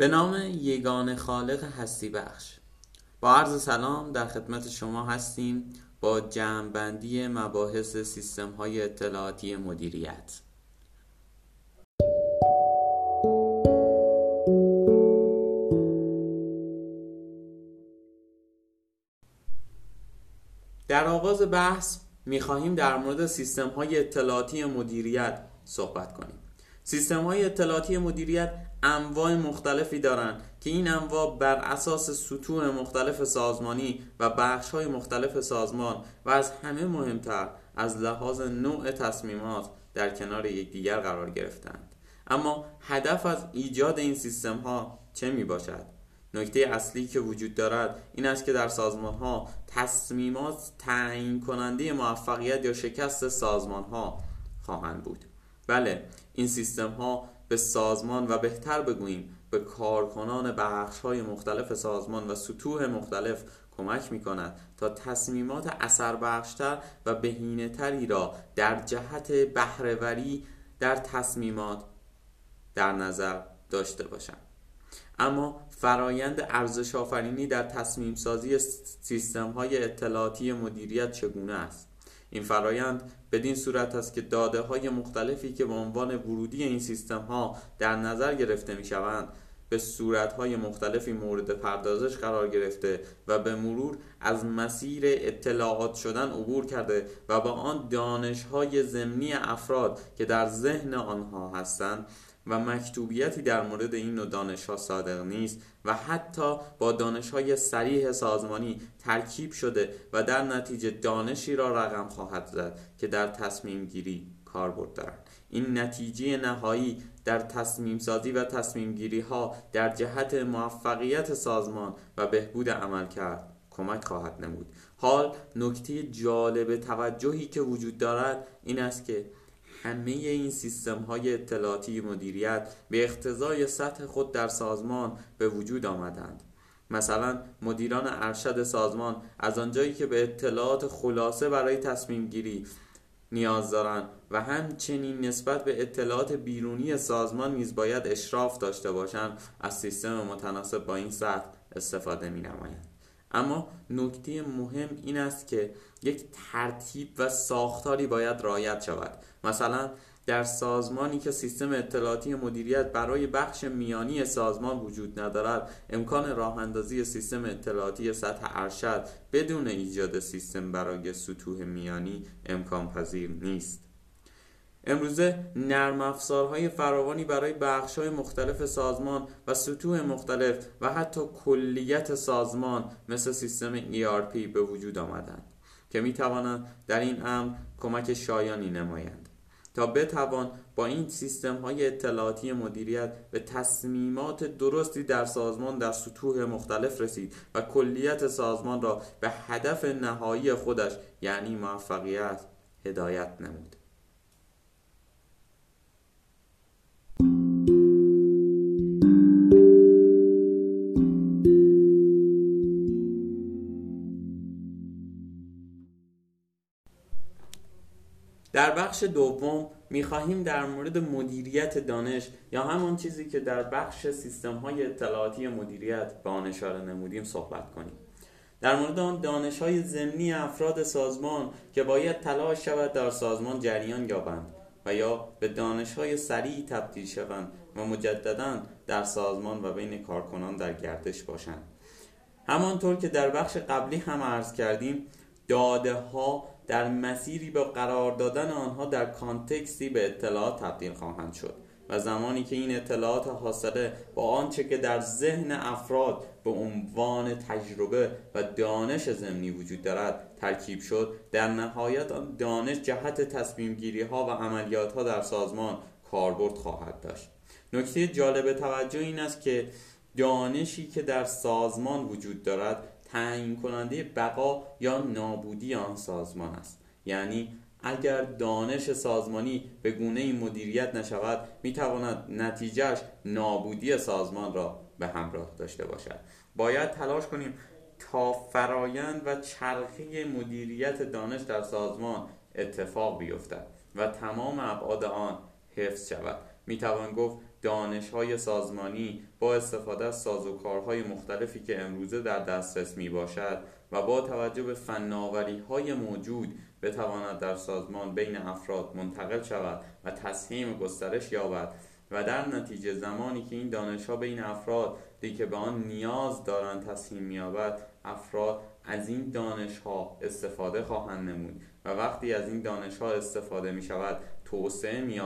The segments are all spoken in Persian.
به نام یگان خالق هستی بخش. با عرض سلام در خدمت شما هستیم با جمعبندی مباحث سیستم های اطلاعاتی مدیریت. در آغاز بحث می‌خواهیم در مورد سیستم های اطلاعاتی مدیریت صحبت کنیم. سیستم های اطلاعاتی مدیریت انواع مختلفی دارند که این انواع بر اساس سطوح مختلف سازمانی و بخش های مختلف سازمان و از همه مهمتر از لحاظ نوع تصمیمات در کنار یکدیگر قرار گرفتند اما هدف از ایجاد این سیستم ها چه می باشد؟ نکته اصلی که وجود دارد این است که در سازمان ها تصمیمات تعیین کننده موفقیت یا شکست سازمان ها خواهند بود بله این سیستم ها به سازمان و بهتر بگوییم. به کارکنان بخش های مختلف سازمان و سطوح مختلف کمک می کند تا تصمیمات اثر بخشتر و بهینه تری را در جهت بهرهوری در تصمیمات در نظر داشته باشند. اما فرایند ارزش آفرینی در تصمیم سازی سیستم های اطلاعاتی مدیریت چگونه است؟ این فرایند بدین صورت است که داده های مختلفی که به عنوان ورودی این سیستم ها در نظر گرفته می شوند به صورت های مختلفی مورد پردازش قرار گرفته و به مرور از مسیر اطلاعات شدن عبور کرده و با آن دانش های زمینی افراد که در ذهن آنها هستند و مکتوبیتی در مورد این نوع دانش ها صادق نیست و حتی با دانش های سریح سازمانی ترکیب شده و در نتیجه دانشی را رقم خواهد زد که در تصمیم گیری کاربرد دارد این نتیجه نهایی در تصمیم سازی و تصمیم گیری ها در جهت موفقیت سازمان و بهبود عمل کرد کمک خواهد نمود. حال نکته جالب توجهی که وجود دارد این است که همه این سیستم های اطلاعاتی مدیریت به اقتضای سطح خود در سازمان به وجود آمدند مثلا مدیران ارشد سازمان از آنجایی که به اطلاعات خلاصه برای تصمیم گیری نیاز دارند و همچنین نسبت به اطلاعات بیرونی سازمان نیز باید اشراف داشته باشند از سیستم متناسب با این سطح استفاده می نمایند. اما نکته مهم این است که یک ترتیب و ساختاری باید رعایت شود. مثلا در سازمانی که سیستم اطلاعاتی مدیریت برای بخش میانی سازمان وجود ندارد امکان راه اندازی سیستم اطلاعاتی سطح ارشد بدون ایجاد سیستم برای سطوح میانی امکان پذیر نیست. امروزه نرم افزارهای فراوانی برای های مختلف سازمان و سطوح مختلف و حتی کلیت سازمان مثل سیستم ERP به وجود آمدند که می توانند در این امر کمک شایانی نمایند. تا بتوان با این سیستم های اطلاعاتی مدیریت به تصمیمات درستی در سازمان در سطوح مختلف رسید و کلیت سازمان را به هدف نهایی خودش یعنی موفقیت هدایت نمود. در بخش دوم می‌خواهیم در مورد مدیریت دانش یا همون چیزی که در بخش سیستم های اطلاعاتی مدیریت به آن اشاره نمودیم صحبت کنیم. در مورد آن دانش های ضمنی افراد سازمان که باید تلاش شود در سازمان جریان یابند و یا به دانش های سریع تبدیل شوند و مجددا در سازمان و بین کارکنان در گردش باشند. همانطور که در بخش قبلی هم عرض کردیم داده ها در مسیری به قرار دادن آنها در کانتکستی به اطلاعات تبدیل خواهند شد و زمانی که این اطلاعات حاصله با آنچه که در ذهن افراد به عنوان تجربه و دانش زمینی وجود دارد ترکیب شد در نهایت آن دانش جهت تصمیم گیری ها و عملیات ها در سازمان کاربرد خواهد داشت. نکته جالب توجه این است که دانشی که در سازمان وجود دارد تعیین کننده بقا یا نابودی آن سازمان است. یعنی اگر دانش سازمانی به گونه مدیریت نشود می تواند نتیجهش نابودی سازمان را به همراه داشته باشد. باید تلاش کنیم تا فرایند و چرخه مدیریت دانش در سازمان اتفاق بیفتد و تمام ابعاد آن حفظ شود. می‌توان گفت دانش های سازمانی با استفاده از سازوکارهای مختلفی که امروزه در دسترس می باشد و با توجه به فناوری های موجود بتواند در سازمان بین افراد منتقل شود و تسهیم گسترش یابد و در نتیجه زمانی که این دانش ها بین افراد که به آن نیاز دارند تسهیم مییابد افراد از این دانش ها استفاده خواهند نمود و وقتی از این دانش ها استفاده می شود توسعه می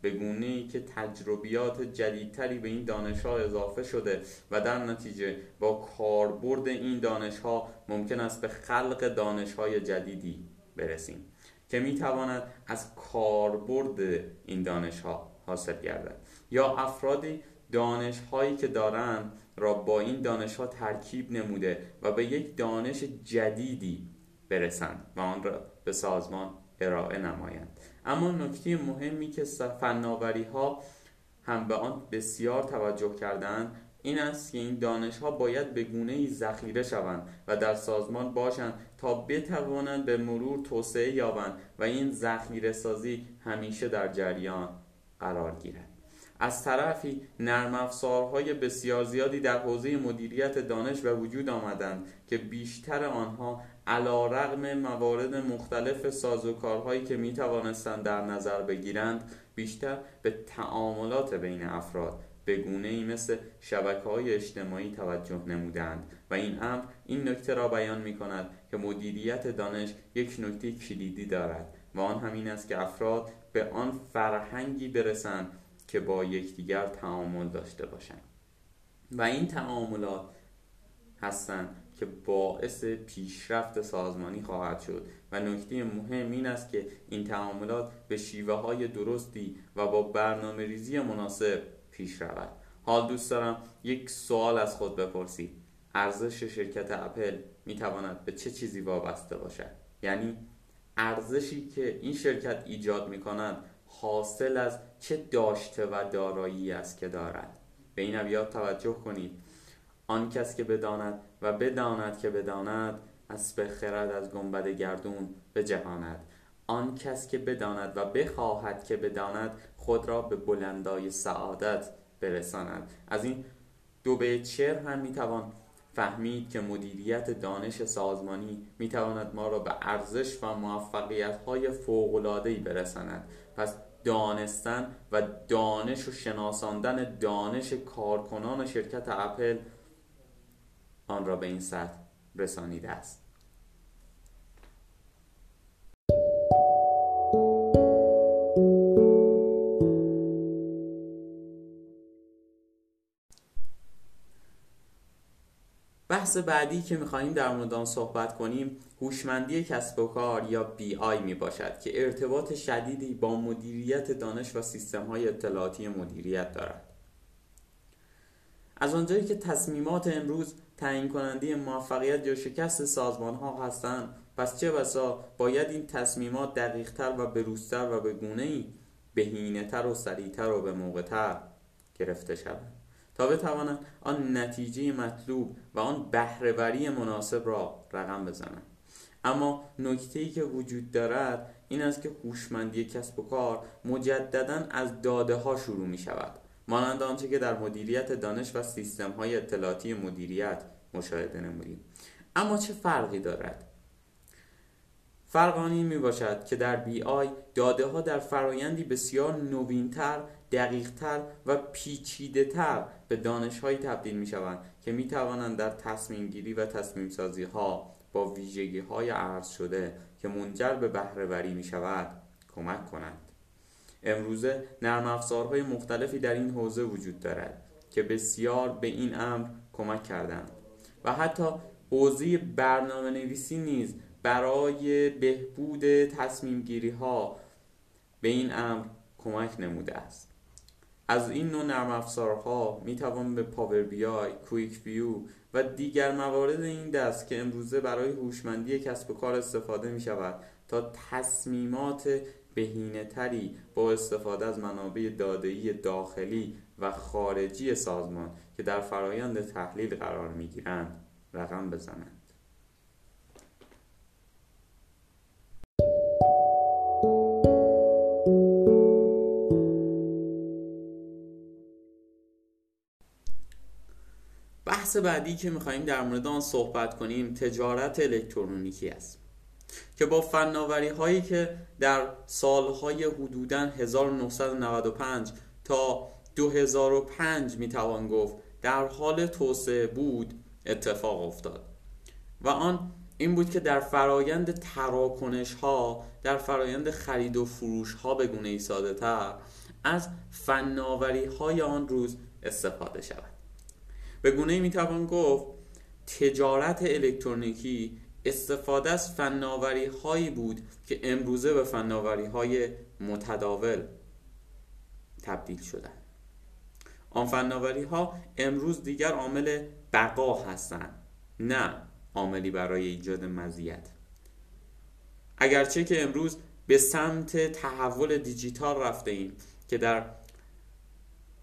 به گونه ای که تجربیات جدیدتری به این دانش ها اضافه شده و در نتیجه با کاربرد این دانش ها ممکن است به خلق دانش های جدیدی برسیم که می تواند از کاربرد این دانش ها حاصل گردد. یا افرادی دانش هایی که دارند را با این دانش ها ترکیب نموده و به یک دانش جدیدی برسند و آن را به سازمان ارائه نمایند. اما نکته مهمی که فناوری ها هم به آن بسیار توجه کردند این است که این دانش ها باید به گونه ای ذخیره شوند و در سازمان باشند تا بتوانند به مرور توسعه یابند و این ذخیره سازی همیشه در جریان قرار گیرد. از طرفی نرم افزارهای بسیار زیادی در حوزه مدیریت دانش و وجود آمدند که بیشتر آنها علا رغم موارد مختلف سازوکارهایی که می توانستند در نظر بگیرند بیشتر به تعاملات بین افراد به گونه ای مثل شبکه های اجتماعی توجه نمودند. و این امر این نکته را بیان می کند که مدیریت دانش یک نکته کلیدی دارد و آن همین است که افراد به آن فرهنگی برسند که با یکدیگر تعامل داشته باشند و این تعاملات هستند که باعث پیشرفت سازمانی خواهد شد. و نکته مهم این است که این تعاملات به شیوه های درستی و با برنامه ریزی مناسب پیش رود. حال دوست دارم یک سوال از خود بپرسید. ارزش شرکت اپل می تواند به چه چیزی وابسته باشد؟ یعنی ارزشی که این شرکت ایجاد می کند حاصل از چه داشته و دارایی است که دارد. به این ابیات توجه کنید. آن کس که بداند و بداند که بداند اسب خرد از گنبد گردون به جهاند آن کس که بداند و بخواهد که بداند خود را به بلندای سعادت برساند. از این دو بیت شعر هم می‌توان فهمید که مدیریت دانش سازمانی می‌تواند ما را به ارزش و موفقیت های ای برساند. پس دانستن و دانش و شناساندن دانش کارکنان شرکت اپل آن را به این سطح رسانیده است. بحث بعدی که می‌خواهیم در مورد آن صحبت کنیم هوشمندی کسب و کار یا بی آی می باشد که ارتباط شدیدی با مدیریت دانش و سیستم های اطلاعاتی مدیریت دارد. از آنجایی که تصمیمات امروز تعیین کننده موفقیت یا شکست سازمان ها هستند پس چه بسا باید این تصمیمات دقیقتر و بروزتر و به گونه ای بهینهتر و سریعتر و به موقعتر گرفته شود. تا بتوانند آن نتیجه مطلوب و آن بهرهوری مناسب را رقم بزنند. اما نکته ای که وجود دارد این است که هوشمندی کسب و کار مجددا از داده ها شروع می شود مانند آنچه که در مدیریت دانش و سیستم های اطلاعاتی مدیریت مشاهده نمودیم. اما چه فرقی دارد؟ فرق آن این می که در بی آی داده ها در فرایندی بسیار نوینتر دقیقتر و پیچیده تر به دانش های تبدیل می شوند که می توانند در تصمیم گیری و تصمیم سازی ها با ویژگی های عرض شده که منجر به بهرهوری می شود کمک کنند. امروزه نرم افزارهای مختلفی در این حوزه وجود دارد که بسیار به این امر کمک کردند و حتی حوزه برنامه نویسی نیز برای بهبود تصمیم گیری ها به این امر کمک نموده است از این نوع نرم افزارها می توان به Power BI، QlikView و دیگر موارد این دست که امروزه برای هوشمندی کسب و کار استفاده می شود تا تصمیمات بهینه تری با استفاده از منابع دادهی داخلی و خارجی سازمان که در فرایند تحلیل قرار می گیرند رقم بزنند. بحث بعدی که میخواییم در مورد آن صحبت کنیم تجارت الکترونیکی است که با فناوری هایی که در سالهای حدوداً 1995 تا 2005 می‌توان گفت در حال توسعه بود اتفاق افتاد. و آن این بود که در فرایند تراکنش ها در فرایند خرید و فروش ها به گونه ای ساده تر از فناوری های آن روز استفاده شود. به گونه می‌توان گفت تجارت الکترونیکی استفاده از فناوری هایی بود که امروزه به فناوری های متداول تبدیل شدن. آن فناوری ها امروز دیگر عامل بقا هستند نه عاملی برای ایجاد مزیت. اگرچه که امروز به سمت تحول دیجیتال رفته ایم که در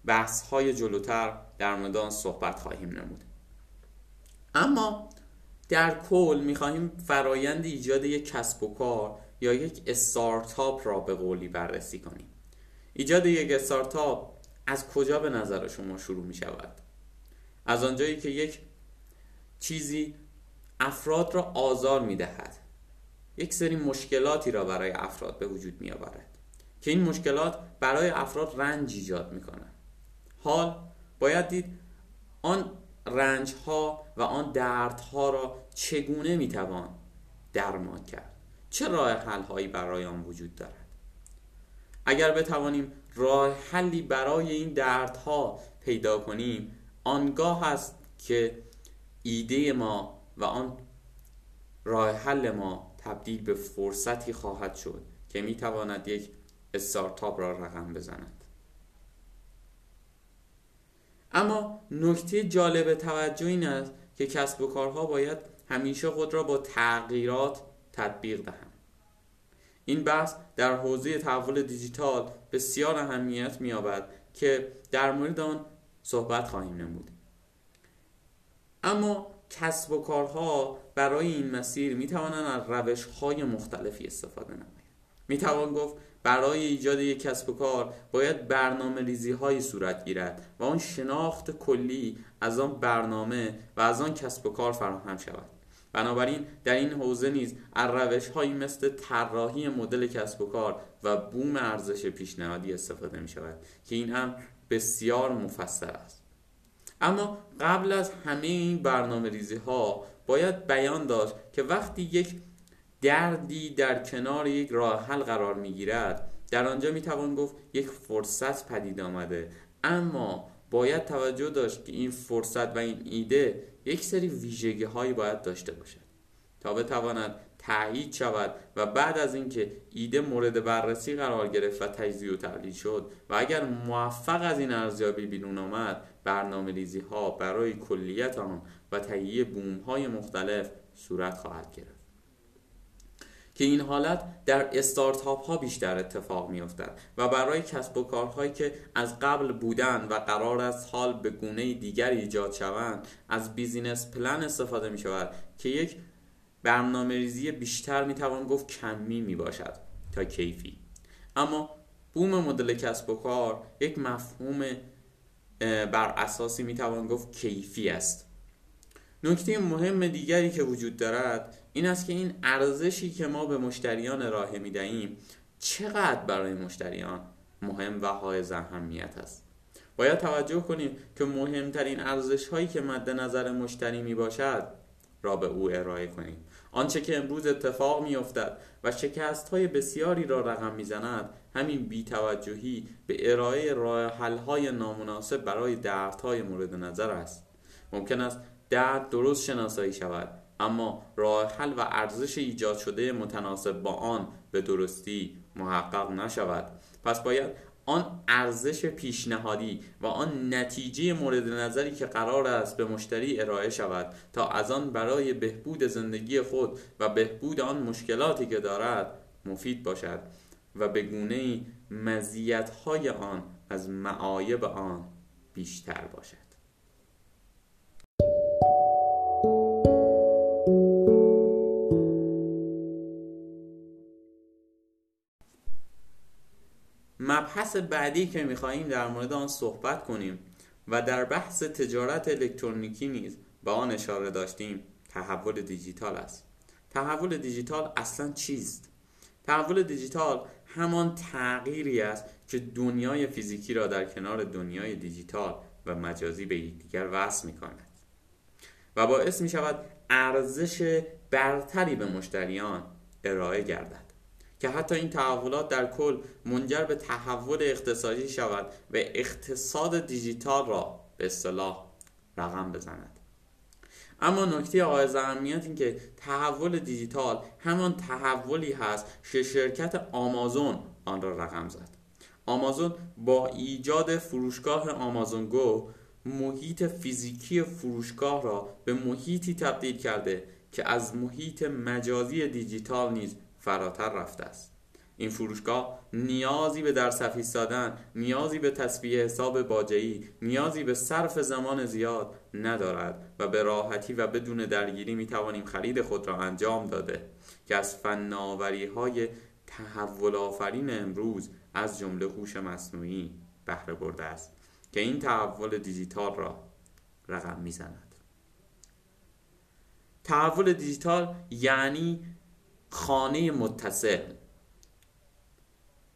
بحث های جلوتر در مورد صحبت خواهیم نمود. اما در کل می‌خواهیم فرایند ایجاد یک کسب و کار یا یک استارتاپ را به قولی بررسی کنیم. ایجاد یک استارتاپ از کجا به نظر شما شروع می شود از آنجایی که یک چیزی افراد را آزار می دهد یک سری مشکلاتی را برای افراد به وجود می آورد که این مشکلات برای افراد رنج ایجاد می کنند حال باید دید آن رنج ها و آن درد ها را چگونه می توان درمان کرد؟ چه راه حل هایی برای آن وجود دارد؟ اگر بتوانیم راه حلی برای این دردها پیدا کنیم آنگاه است که ایده ما و آن راه حل ما تبدیل به فرصتی خواهد شد که می تواند یک استارتاپ را رقم بزند. اما نکته جالب توجه این است که کسب و کارها باید همیشه خود را با تغییرات تطبیق دهند. این بحث در حوزه تحول دیجیتال بسیار اهمیت می‌یابد که در مورد آن صحبت خواهیم نمود. اما کسب و کارها برای این مسیر می توانند از روش های مختلفی استفاده نمایند. می توان گفت برای ایجاد یک کسب و کار باید برنامه ریزی های صورت گیرد و آن شناخت کلی از آن برنامه و از آن کسب و کار فراهم شود. بنابراین در این حوزه نیز از روش هایی مثل طراحی مدل کسب و کار و بوم ارزش پیشنهادی استفاده می شود که این هم بسیار مفصل است. اما قبل از همه این برنامه ریزی ها باید بیان داشت که وقتی یک دردی در کنار یک راه حل قرار می گیرد در آنجا می توان گفت یک فرصت پدید آمده. اما باید توجه داشت که این فرصت و این ایده یک سری ویژگی هایی باید داشته باشد تا بتواند تایید شود و بعد از اینکه ایده مورد بررسی قرار گرفت و تجزیه و تحلیل شد و اگر موفق از این ارزیابی بیرون آمد برنامه ریزی ها برای کلیت آن و تهیه بوم های مختلف صورت خواهد گرفت. که این حالت در استارتاپ ها بیشتر اتفاق می افتد و برای کسب و کارهایی که از قبل بودن و قرار است حال به گونه دیگر ایجاد شوند از business plan استفاده می شود که یک برنامه ریزی بیشتر می توان گفت کمی می باشد تا کیفی. اما بوم مدل کسب و کار یک مفهوم بر اساسی می توان گفت کیفی است. نکته مهم دیگری که وجود دارد این است که این ارزشی که ما به مشتریان ارائه می دهیم چقدر برای مشتریان مهم و حائز اهمیت است؟ باید توجه کنیم که مهمترین ارزش هایی که مد نظر مشتری می باشد را به او ارائه کنیم. آنچه که امروز اتفاق می افتد و شکست های بسیاری را رقم می زند همین بیتوجهی به ارائه راه حل های نامناسب برای دردهای مورد نظر است. ممکن است درد درست شناسایی شود اما راه حل و ارزش ایجاد شده متناسب با آن به درستی محقق نشود. پس باید آن ارزش پیشنهادی و آن نتیجه مورد نظری که قرار است به مشتری ارائه شود تا از آن برای بهبود زندگی خود و بهبود آن مشکلاتی که دارد مفید باشد و به گونه مزیت‌های آن از معایب آن بیشتر باشد. مبحث بعدی که می‌خواهیم در مورد آن صحبت کنیم و در بحث تجارت الکترونیکی نیز به آن اشاره داشتیم تحول دیجیتال است. تحول دیجیتال اصلا چیست؟ تحول دیجیتال همان تغییری است که دنیای فیزیکی را در کنار دنیای دیجیتال و مجازی به یکدیگر وصل می کند و باعث می شود ارزش برتری به مشتریان ارائه گردد. که حتی این تحولات در کل منجر به تحول اقتصادی شود و اقتصاد دیجیتال را به اصطلاح رقم بزند. اما نکته آیز اهمیت این که تحول دیجیتال همان تحولی هست که شرکت آمازون آن را رقم زد. آمازون با ایجاد فروشگاه آمازون گو محیط فیزیکی فروشگاه را به محیطی تبدیل کرده که از محیط مجازی دیجیتال نیز فراتر رفته است. این فروشگاه نیازی به در صف ایستادن نیازی به تصفیه حساب باجه‌ای نیازی به صرف زمان زیاد ندارد و به راحتی و بدون درگیری می توانیم خرید خود را انجام داده. که از فناوری های تحول آفرین امروز از جمله هوش مصنوعی بهره برده است که این تحول دیجیتال را رقم می‌زند. تحول دیجیتال یعنی خانه متصل.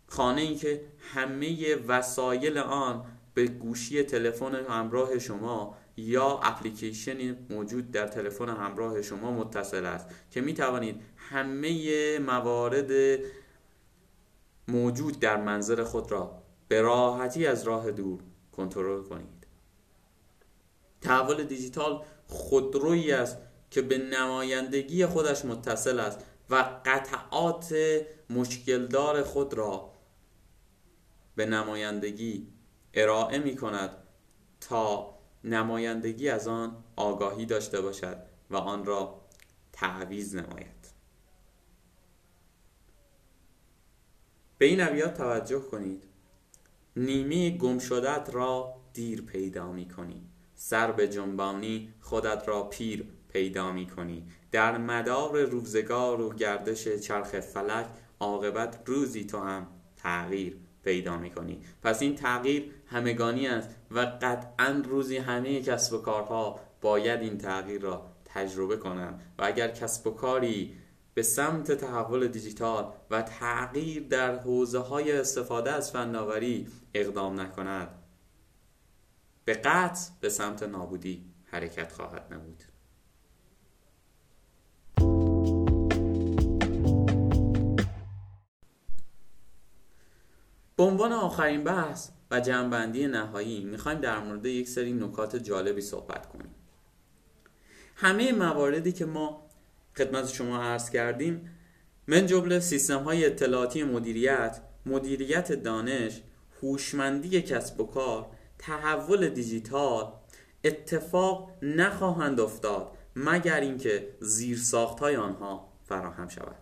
خانه ای که همه وسایل آن به گوشی تلفن همراه شما یا اپلیکیشنی موجود در تلفن همراه شما متصل است که می توانید همه موارد موجود در منظر خود را به راحتی از راه دور کنترل کنید. تحول دیجیتال خودرویی است که به نمایندگی خودش متصل است. و قطعات مشکلدار خود را به نمایندگی ارائه می کند تا نمایندگی از آن آگاهی داشته باشد و آن را تعویز نماید. به این ابیات توجه کنید. نیمه گم شدت را دیر پیدا می کنی. سر به جنبانی خودت را پیر پیدا می کنی در مدار روزگار و گردش چرخ فلک عاقبت روزی تو هم تغییر پیدا می کنی پس این تغییر همگانی است و قطعا روزی همه کسب و کارها باید این تغییر را تجربه کنند. و اگر کسب و کاری به سمت تحول دیجیتال و تغییر در حوزه های استفاده از فناوری اقدام نکند به قطع به سمت نابودی حرکت خواهد نمود. به عنوان آخرین بحث و جنبندی نهایی می‌خوایم در مورد یک سری نکات جالبی صحبت کنیم. همه مواردی که ما خدمت شما عرض کردیم من جمله سیستم های اطلاعاتی مدیریت مدیریت دانش هوشمندی کسب و کار تحول دیجیتال اتفاق نخواهند افتاد مگر اینکه زیرساخت های آنها فراهم شود.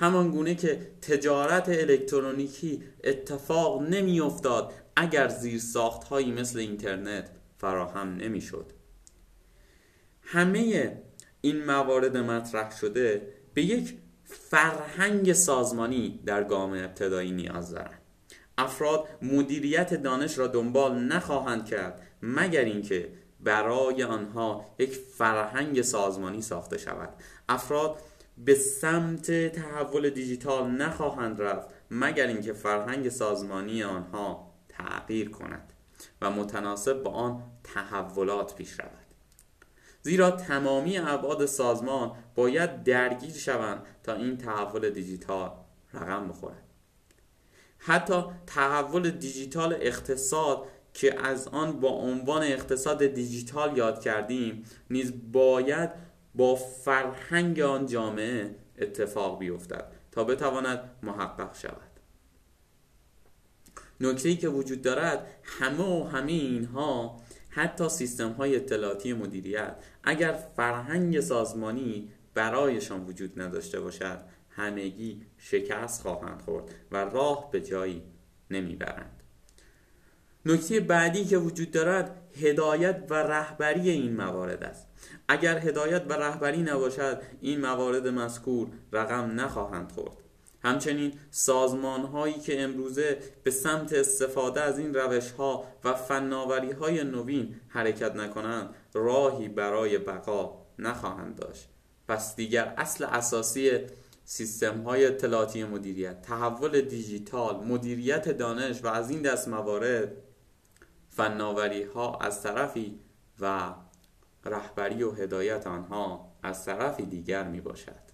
همان گونه که تجارت الکترونیکی اتفاق نمی افتاد اگر زیرساخت هایی مثل اینترنت فراهم نمی شد همه این موارد مطرح شده به یک فرهنگ سازمانی در گام ابتدایی نیاز دارند. افراد مدیریت دانش را دنبال نخواهند کرد مگر اینکه برای آنها یک فرهنگ سازمانی ساخته شود. افراد به سمت تحول دیجیتال نخواهند رفت مگر اینکه فرهنگ سازمانی آنها تغییر کند و متناسب با آن تحولات پیش رود. زیرا تمامی ابعاد سازمان باید درگیر شوند تا این تحول دیجیتال رقم بخورد. حتی تحول دیجیتال اقتصاد که از آن با عنوان اقتصاد دیجیتال یاد کردیم نیز باید با فرهنگ آن جامعه اتفاق بیفتد تا بتواند محقق شود. نکته که وجود دارد همه و همه اینها حتی سیستم های اطلاعاتی مدیریت. اگر فرهنگ سازمانی برایشان وجود نداشته باشد همگی شکست خواهند خورد و راه به جایی نمی‌برند. نکته بعدی که وجود دارد هدایت و رهبری این موارد است. اگر هدایت و رهبری نباشد این موارد مذکور رقم نخواهند خورد. همچنین سازمان هایی که امروزه به سمت استفاده از این روش ها و فناوری های نوین حرکت نکنند راهی برای بقا نخواهند داشت. پس دیگر اصل اساسی سیستم های اطلاعاتی مدیریت تحول دیجیتال مدیریت دانش و از این دست موارد فناوری ها از طرفی و رهبری و هدایت آنها از طرفی دیگر می باشد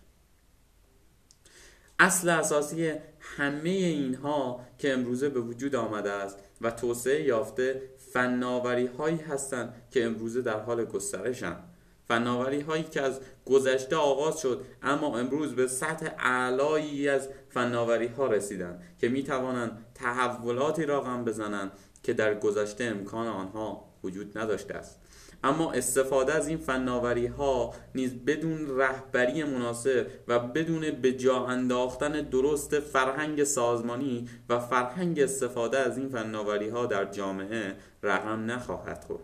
اصل اساسی همه اینها که امروزه به وجود آمده است و توسعه یافته فناوری هایی هستند که امروزه در حال گسترشند فناوری هایی که از گذشته آغاز شد اما امروز به سطح اعلایی از فناوری ها رسیدند که می توانند تحولاتی را غم بزنند که در گذشته امکان آنها وجود نداشته است. اما استفاده از این فناوری ها نیز بدون رهبری مناسب و بدون به جا انداختن درست فرهنگ سازمانی و فرهنگ استفاده از این فناوری ها در جامعه رقم نخواهد خورد.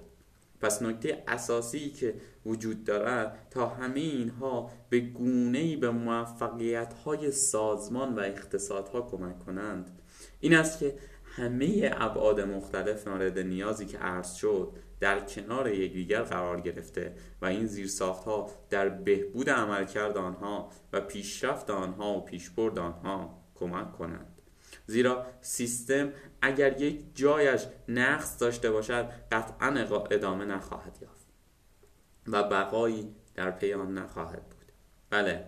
پس نکته اساسی که وجود دارد تا همه اینها به گونه به موفقیت های سازمان و اقتصادها کمک کنند این است که همه ابعاد مختلف مورد نیازی که عرض شد در کنار یکدیگر قرار گرفته و این زیرساخت ها در بهبود عملکرد آنها و پیشرفت آنها و پیشبرد آنها کمک کنند. زیرا سیستم اگر یک جایش نقص داشته باشد قطعا ادامه نخواهد یافت و بقایی در پی نخواهد بود. بله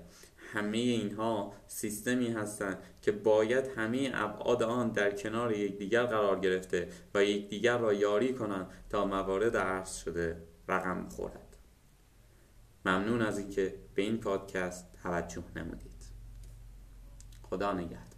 همه اینها سیستمی هستند که باید همه ابعاد آن در کنار یکدیگر قرار گرفته و یکدیگر را یاری کنند تا موارد عرض شده رقم خورد ممنون از اینکه به این پادکست توجه نمودید. خدا نگهدار.